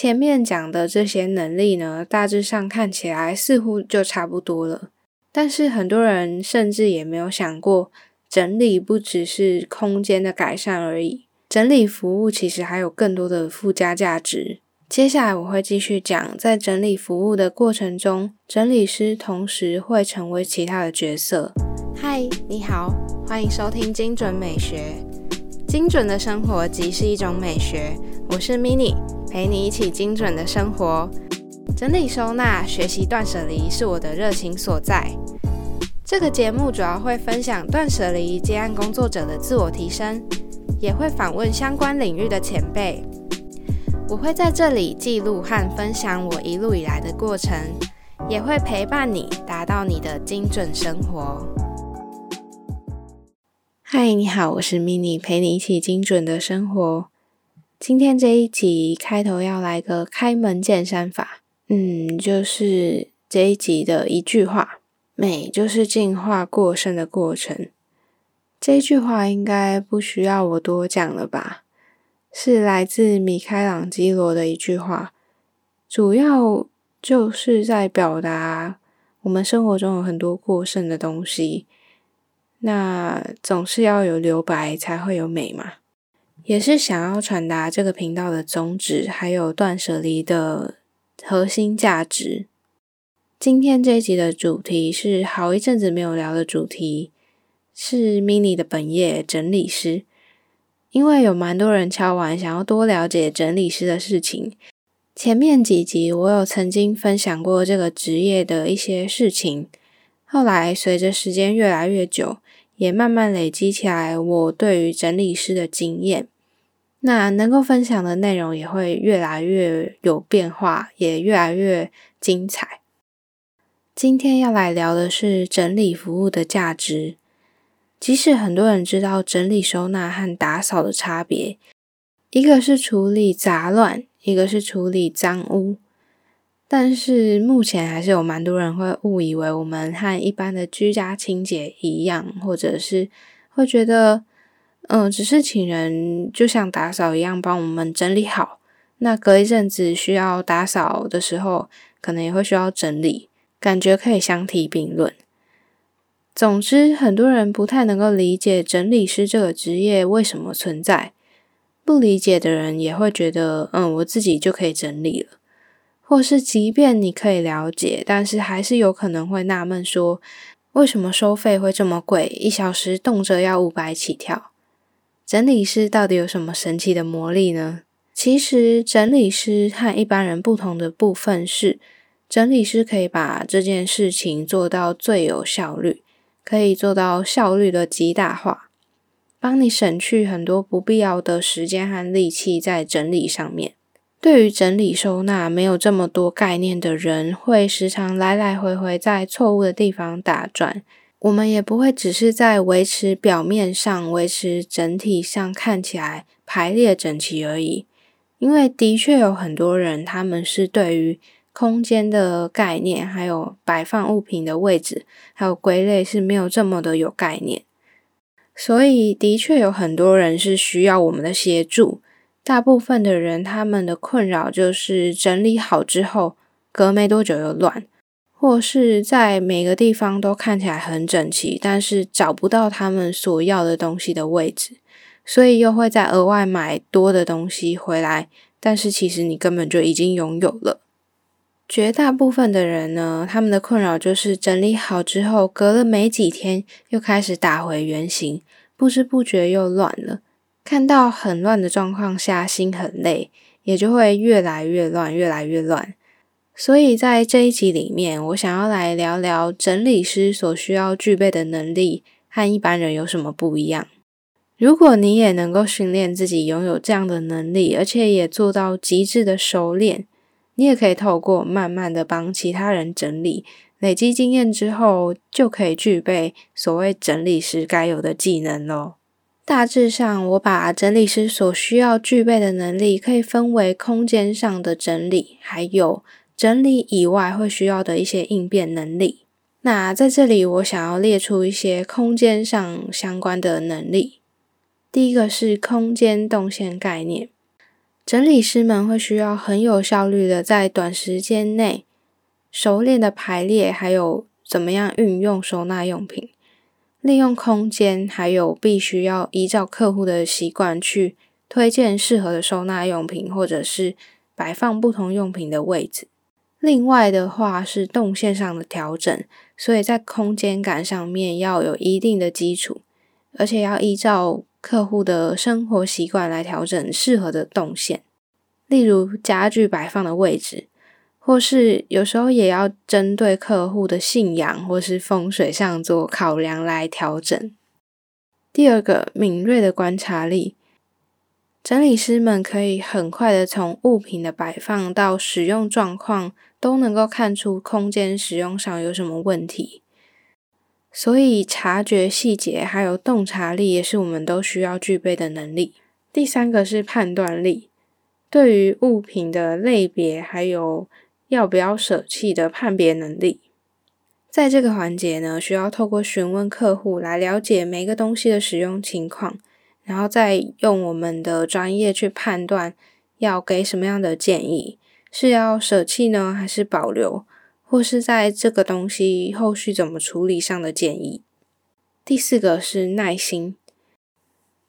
前面讲的这些能力呢，大致上看起来似乎就差不多了。但是很多人甚至也没有想过，整理不只是空间的改善而已，整理服务其实还有更多的附加价值。接下来我会继续讲，在整理服务的过程中，整理师同时会成为其他的角色。嗨，你好，欢迎收听精准美学。精准的生活即是一种美学。我是 Mini，陪你一起精准的生活。整理收纳、学习断舍离是我的热情所在。这个节目主要会分享断舍离接案工作者的自我提升，也会访问相关领域的前辈。我会在这里记录和分享我一路以来的过程，也会陪伴你达到你的精准生活。嗨，你好，我是 Mini，陪你一起精准的生活。今天这一集开头要来个开门见山法，嗯，就是这一集的一句话：美就是进化过剩的过程。这句话应该不需要我多讲了吧？是来自米开朗基罗的一句话，主要就是在表达我们生活中有很多过剩的东西，那总是要有留白才会有美嘛，也是想要传达这个频道的宗旨，还有断舍离的核心价值。今天这一集的主题是好一阵子没有聊的主题，是 mini 的本业整理师。因为有蛮多人敲完，想要多了解整理师的事情。前面几集我有曾经分享过这个职业的一些事情，后来随着时间越来越久，也慢慢累积起来我对于整理师的经验。那能够分享的内容也会越来越有变化，也越来越精彩。今天要来聊的是整理服务的价值。即使很多人知道整理收纳和打扫的差别，一个是处理杂乱，一个是处理脏污，但是目前还是有蛮多人会误以为我们和一般的居家清洁一样，或者是会觉得，嗯，只是请人就像打扫一样帮我们整理好，那隔一阵子需要打扫的时候，可能也会需要整理，感觉可以相提并论。总之，很多人不太能够理解整理师这个职业为什么存在。不理解的人也会觉得，嗯，我自己就可以整理了。或是，即便你可以了解，但是还是有可能会纳闷说，为什么收费会这么贵？一小时动辄要五百起跳。整理师到底有什么神奇的魔力呢？其实，整理师和一般人不同的部分是，整理师可以把这件事情做到最有效率。可以做到效率的极大化，帮你省去很多不必要的时间和力气在整理上面。对于整理收纳没有这么多概念的人，会时常来来回回在错误的地方打转。我们也不会只是在维持表面上、维持整体上看起来排列整齐而已，因为的确有很多人，他们是对于。空间的概念，还有摆放物品的位置，还有归类是没有这么的有概念，所以的确有很多人是需要我们的协助。大部分的人他们的困扰就是整理好之后，隔没多久又乱，或是在每个地方都看起来很整齐，但是找不到他们所要的东西的位置，所以又会再额外买多的东西回来，但是其实你根本就已经拥有了。绝大部分的人呢，他们的困扰就是整理好之后，隔了没几天又开始打回原形，不知不觉又乱了。看到很乱的状况下，心很累，也就会越来越乱，越来越乱。所以在这一集里面，我想要来聊聊整理师所需要具备的能力和一般人有什么不一样。如果你也能够训练自己拥有这样的能力，而且也做到极致的熟练。你也可以透过慢慢的帮其他人整理，累积经验之后，就可以具备所谓整理师该有的技能咯。大致上，我把整理师所需要具备的能力，可以分为空间上的整理，还有整理以外会需要的一些应变能力。那在这里，我想要列出一些空间上相关的能力。第一个是空间动线概念。整理师们会需要很有效率的在短时间内熟练的排列，还有怎么样运用收纳用品，利用空间，还有必须要依照客户的习惯去推荐适合的收纳用品，或者是摆放不同用品的位置。另外的话是动线上的调整，所以在空间感上面要有一定的基础，而且要依照。客户的生活习惯来调整适合的动线，例如家具摆放的位置，或是有时候也要针对客户的信仰或是风水上做考量来调整。第二个，敏锐的观察力，整理师们可以很快的从物品的摆放到使用状况，都能够看出空间使用上有什么问题。所以，察觉细节还有洞察力也是我们都需要具备的能力。第三个是判断力，对于物品的类别还有要不要舍弃的判别能力。在这个环节呢，需要透过询问客户来了解每个东西的使用情况，然后再用我们的专业去判断要给什么样的建议，是要舍弃呢，还是保留？或是在这个东西后续怎么处理上的建议。第四个是耐心，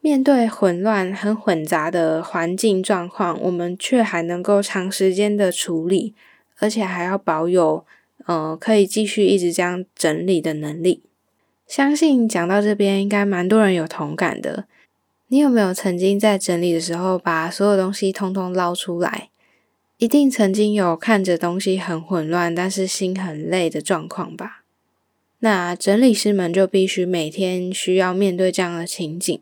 面对混乱、很混杂的环境状况，我们却还能够长时间的处理，而且还要保有呃可以继续一直这样整理的能力。相信讲到这边，应该蛮多人有同感的。你有没有曾经在整理的时候，把所有东西通通捞出来？一定曾经有看着东西很混乱，但是心很累的状况吧？那整理师们就必须每天需要面对这样的情景。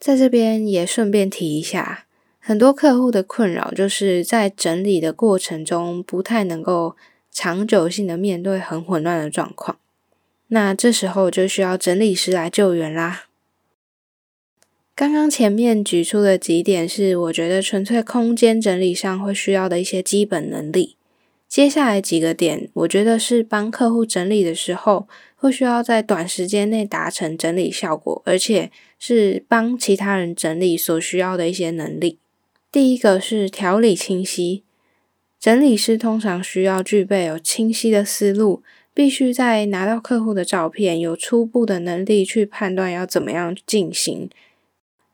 在这边也顺便提一下，很多客户的困扰就是在整理的过程中不太能够长久性的面对很混乱的状况。那这时候就需要整理师来救援啦。刚刚前面举出的几点是我觉得纯粹空间整理上会需要的一些基本能力。接下来几个点，我觉得是帮客户整理的时候会需要在短时间内达成整理效果，而且是帮其他人整理所需要的一些能力。第一个是条理清晰，整理师通常需要具备有清晰的思路，必须在拿到客户的照片有初步的能力去判断要怎么样进行。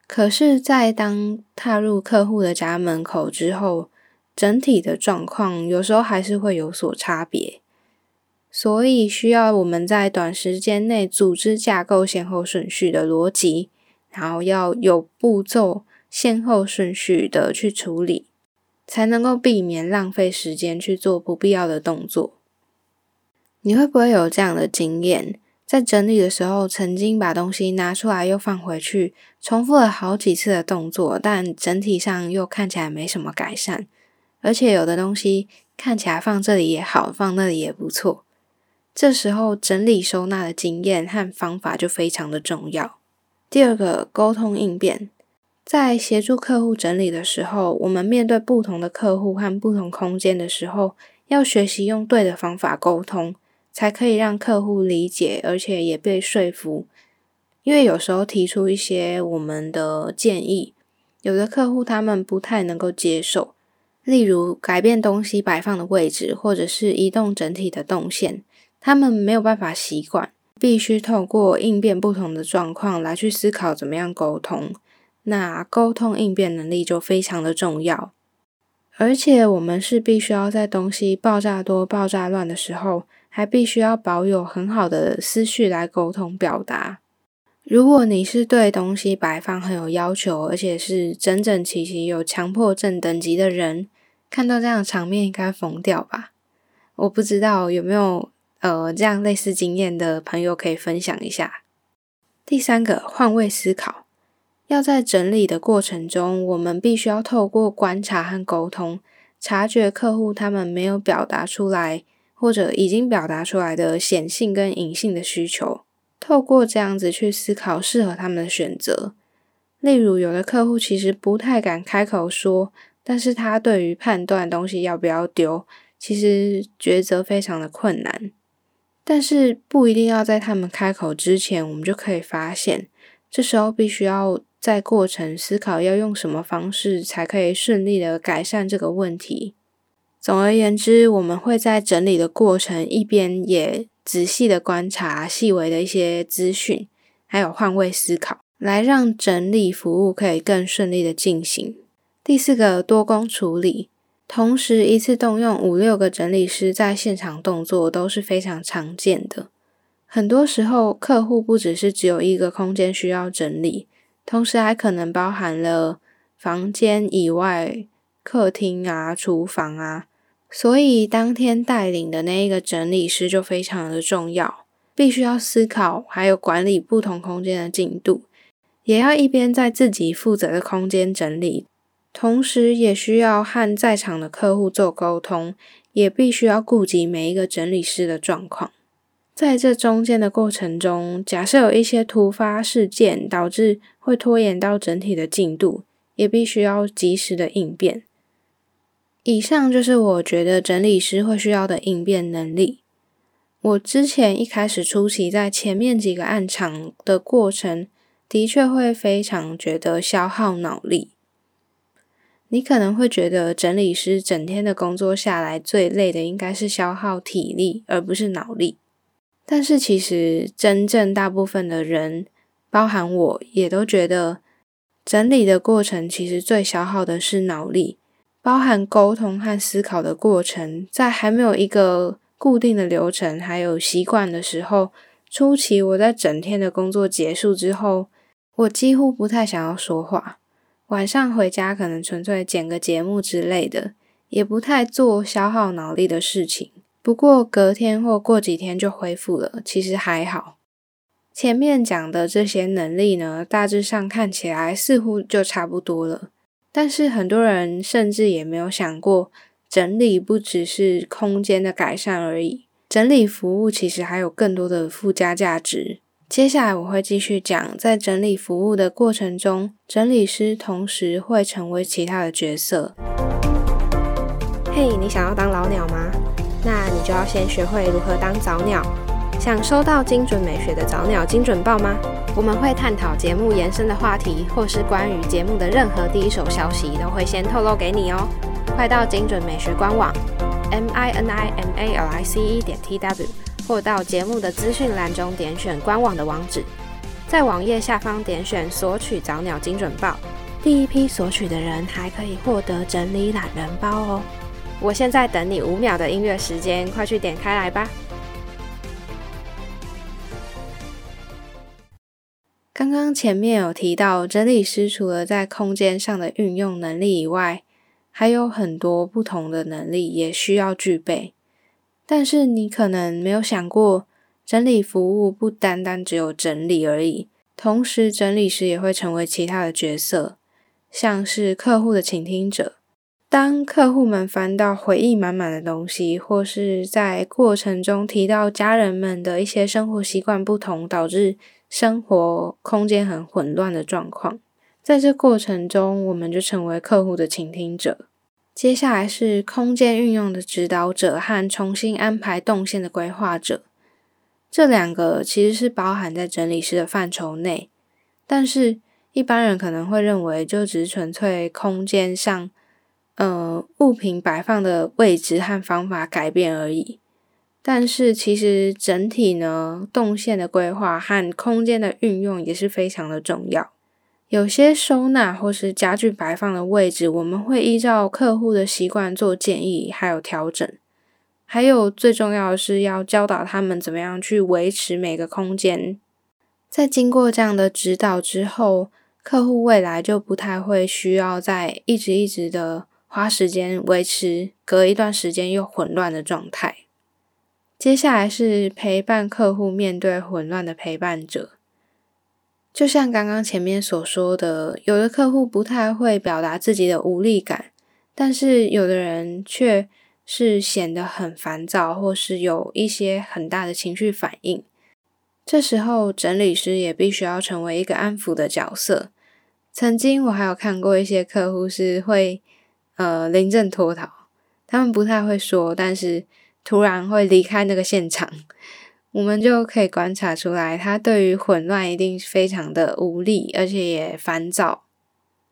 可是，在当踏入客户的家门口之后，整体的状况有时候还是会有所差别，所以需要我们在短时间内组织架构先后顺序的逻辑，然后要有步骤、先后顺序的去处理，才能够避免浪费时间去做不必要的动作。你会不会有这样的经验？在整理的时候，曾经把东西拿出来又放回去，重复了好几次的动作，但整体上又看起来没什么改善。而且有的东西看起来放这里也好，放那里也不错。这时候整理收纳的经验和方法就非常的重要。第二个，沟通应变，在协助客户整理的时候，我们面对不同的客户和不同空间的时候，要学习用对的方法沟通。才可以让客户理解，而且也被说服。因为有时候提出一些我们的建议，有的客户他们不太能够接受。例如改变东西摆放的位置，或者是移动整体的动线，他们没有办法习惯。必须透过应变不同的状况来去思考怎么样沟通。那沟通应变能力就非常的重要。而且我们是必须要在东西爆炸多、爆炸乱的时候。还必须要保有很好的思绪来沟通表达。如果你是对东西摆放很有要求，而且是整整齐齐、有强迫症等级的人，看到这样场面应该疯掉吧？我不知道有没有呃这样类似经验的朋友可以分享一下。第三个，换位思考，要在整理的过程中，我们必须要透过观察和沟通，察觉客户他们没有表达出来。或者已经表达出来的显性跟隐性的需求，透过这样子去思考适合他们的选择。例如，有的客户其实不太敢开口说，但是他对于判断东西要不要丢，其实抉择非常的困难。但是不一定要在他们开口之前，我们就可以发现，这时候必须要在过程思考要用什么方式才可以顺利的改善这个问题。总而言之，我们会在整理的过程一边也仔细的观察细微的一些资讯，还有换位思考，来让整理服务可以更顺利的进行。第四个多工处理，同时一次动用五六个整理师在现场动作都是非常常见的。很多时候，客户不只是只有一个空间需要整理，同时还可能包含了房间以外、客厅啊、厨房啊。所以当天带领的那一个整理师就非常的重要，必须要思考还有管理不同空间的进度，也要一边在自己负责的空间整理。同时，也需要和在场的客户做沟通，也必须要顾及每一个整理师的状况。在这中间的过程中，假设有一些突发事件导致会拖延到整体的进度，也必须要及时的应变。以上就是我觉得整理师会需要的应变能力。我之前一开始初期在前面几个案场的过程，的确会非常觉得消耗脑力。你可能会觉得整理师整天的工作下来最累的应该是消耗体力，而不是脑力。但是其实真正大部分的人，包含我也都觉得，整理的过程其实最消耗的是脑力，包含沟通和思考的过程，在还没有一个固定的流程还有习惯的时候，初期我在整天的工作结束之后，我几乎不太想要说话。晚上回家可能纯粹剪个节目之类的，也不太做消耗脑力的事情。不过隔天或过几天就恢复了，其实还好。前面讲的这些能力呢，大致上看起来似乎就差不多了。但是很多人甚至也没有想过，整理不只是空间的改善而已，整理服务其实还有更多的附加价值。接下来我会继续讲，在整理服务的过程中，整理师同时会成为其他的角色。嘿，你想要当老鸟吗？那你就要先学会如何当早鸟。想收到精准美学的早鸟精准报吗？我们会探讨节目延伸的话题，或是关于节目的任何第一手消息，都会先透露给你哦。快到精准美学官网，m i n i m a l i c e 点 t w。或到节目的资讯栏中点选官网的网址，在网页下方点选索取早鸟精准报，第一批索取的人还可以获得整理懒人包哦。我现在等你五秒的音乐时间，快去点开来吧。刚刚前面有提到，整理师除了在空间上的运用能力以外，还有很多不同的能力也需要具备。但是你可能没有想过，整理服务不单单只有整理而已，同时整理师也会成为其他的角色，像是客户的倾听者。当客户们翻到回忆满满的东西，或是在过程中提到家人们的一些生活习惯不同，导致生活空间很混乱的状况，在这过程中，我们就成为客户的倾听者。接下来是空间运用的指导者和重新安排动线的规划者，这两个其实是包含在整理师的范畴内，但是一般人可能会认为就只是纯粹空间上，呃，物品摆放的位置和方法改变而已。但是其实整体呢，动线的规划和空间的运用也是非常的重要。有些收纳或是家具摆放的位置，我们会依照客户的习惯做建议，还有调整。还有最重要的是要教导他们怎么样去维持每个空间。在经过这样的指导之后，客户未来就不太会需要再一直一直的花时间维持隔一段时间又混乱的状态。接下来是陪伴客户面对混乱的陪伴者。就像刚刚前面所说的，有的客户不太会表达自己的无力感，但是有的人却是显得很烦躁，或是有一些很大的情绪反应。这时候，整理师也必须要成为一个安抚的角色。曾经我还有看过一些客户是会呃临阵脱逃，他们不太会说，但是突然会离开那个现场。我们就可以观察出来，他对于混乱一定非常的无力，而且也烦躁。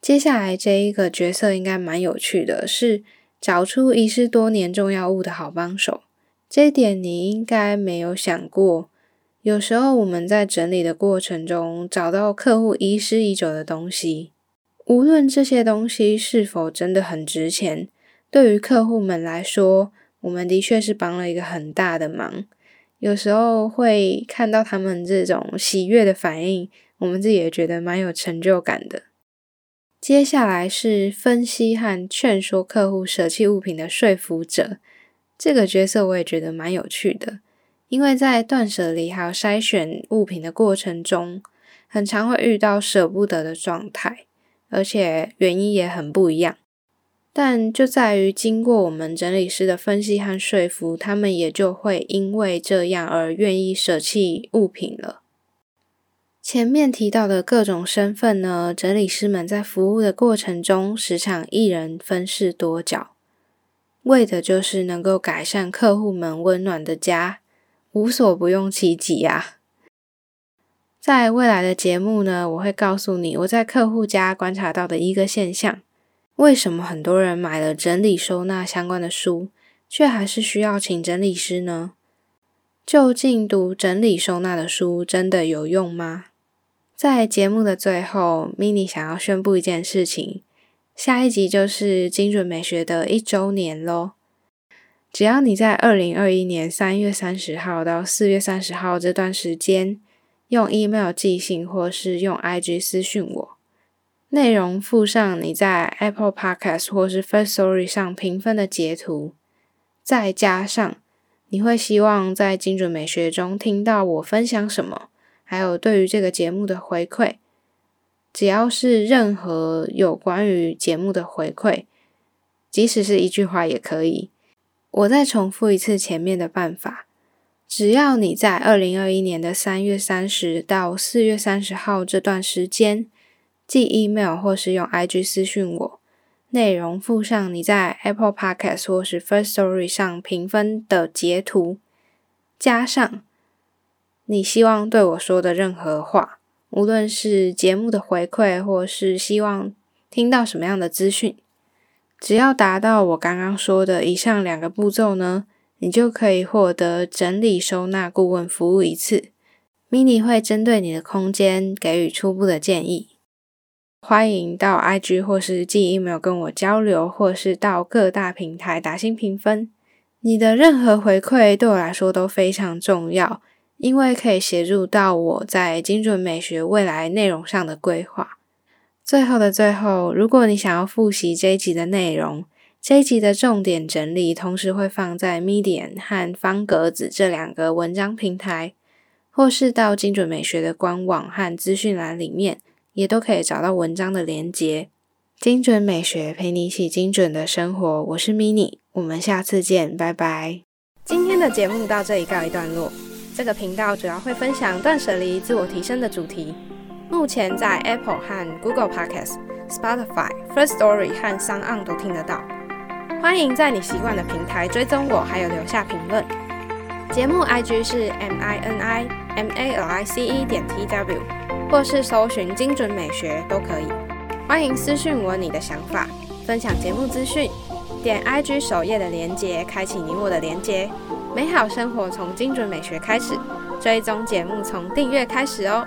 接下来这一个角色应该蛮有趣的，是找出遗失多年重要物的好帮手。这一点你应该没有想过。有时候我们在整理的过程中，找到客户遗失已久的东西，无论这些东西是否真的很值钱，对于客户们来说，我们的确是帮了一个很大的忙。有时候会看到他们这种喜悦的反应，我们自己也觉得蛮有成就感的。接下来是分析和劝说客户舍弃物品的说服者，这个角色我也觉得蛮有趣的，因为在断舍离还有筛选物品的过程中，很常会遇到舍不得的状态，而且原因也很不一样。但就在于经过我们整理师的分析和说服，他们也就会因为这样而愿意舍弃物品了。前面提到的各种身份呢，整理师们在服务的过程中，时常一人分饰多角，为的就是能够改善客户们温暖的家，无所不用其极啊！在未来的节目呢，我会告诉你我在客户家观察到的一个现象：为什么很多人买了整理收纳相关的书，却还是需要请整理师呢？究竟读整理收纳的书真的有用吗？在节目的最后，mini 想要宣布一件事情：下一集就是精准美学的一周年喽！只要你在二零二一年三月三十号到四月三十号这段时间，用 email 寄信或是用 IG 私讯我，内容附上你在 Apple Podcast 或是 First Story 上评分的截图，再加上你会希望在精准美学中听到我分享什么。还有对于这个节目的回馈，只要是任何有关于节目的回馈，即使是一句话也可以。我再重复一次前面的办法：只要你在二零二一年的三月三十到四月三十号这段时间寄 email 或是用 IG 私讯我，内容附上你在 Apple Podcast 或是 First Story 上评分的截图，加上。你希望对我说的任何话，无论是节目的回馈，或是希望听到什么样的资讯，只要达到我刚刚说的以上两个步骤呢，你就可以获得整理收纳顾问服务一次。Mini 会针对你的空间给予初步的建议。欢迎到 IG 或是寄 email 跟我交流，或是到各大平台打新评分。你的任何回馈对我来说都非常重要。因为可以协助到我在精准美学未来内容上的规划。最后的最后，如果你想要复习这一集的内容，这一集的重点整理同时会放在 Medium 和方格子这两个文章平台，或是到精准美学的官网和资讯栏里面，也都可以找到文章的连结。精准美学陪你一起精准的生活，我是 Mini，我们下次见，拜拜。今天的节目到这里告一段落。这个频道主要会分享断舍离、自我提升的主题。目前在 Apple 和 Google Podcasts、Spotify、First Story 和 Sound 都听得到。欢迎在你习惯的平台追踪我，还有留下评论。节目 IG 是 M I N I M A L I C E 点 T W，或是搜寻精准美学都可以。欢迎私讯我你的想法，分享节目资讯。点 IG 首页的连接，开启你我的连接。美好生活从精准美学开始，追踪节目从订阅开始哦。